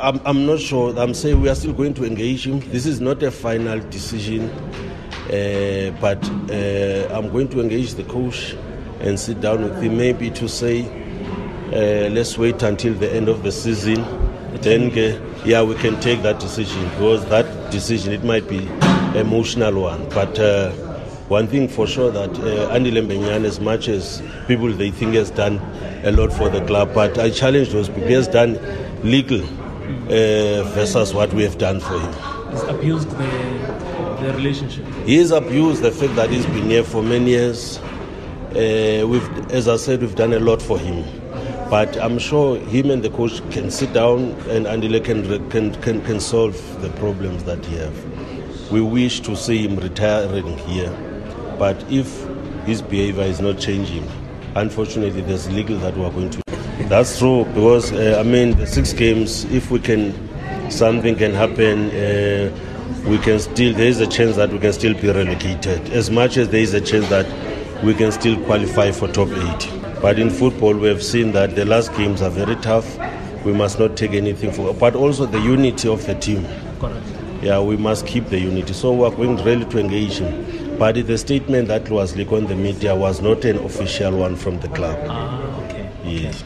I'm, I'm not sure. I'm saying we are still going to engage him. This is not a final decision, uh, but uh, I'm going to engage the coach and sit down with him, maybe to say, uh, let's wait until the end of the season. Then, uh, yeah, we can take that decision because that decision it might be emotional one, but. Uh, one thing for sure that uh, Andile Mbenyane, as much as people they think has done a lot for the club, but I challenge those people. He has done legal uh, versus what we have done for him. He's abused the, the relationship. He has abused the fact that he's been here for many years. Uh, we've, as I said, we've done a lot for him. But I'm sure him and the coach can sit down and Andile can, can, can, can solve the problems that he have. We wish to see him retiring here. But if his behavior is not changing, unfortunately, there's legal that we're going to. That's true because uh, I mean the six games. If we can, something can happen. Uh, we can still. There is a chance that we can still be relegated. As much as there is a chance that we can still qualify for top eight. But in football, we have seen that the last games are very tough. We must not take anything for. But also the unity of the team. Correct. Yeah, we must keep the unity. So we are going really to engage him. But the statement that was leaked on the media was not an official one from the club. Ah, okay. Yes.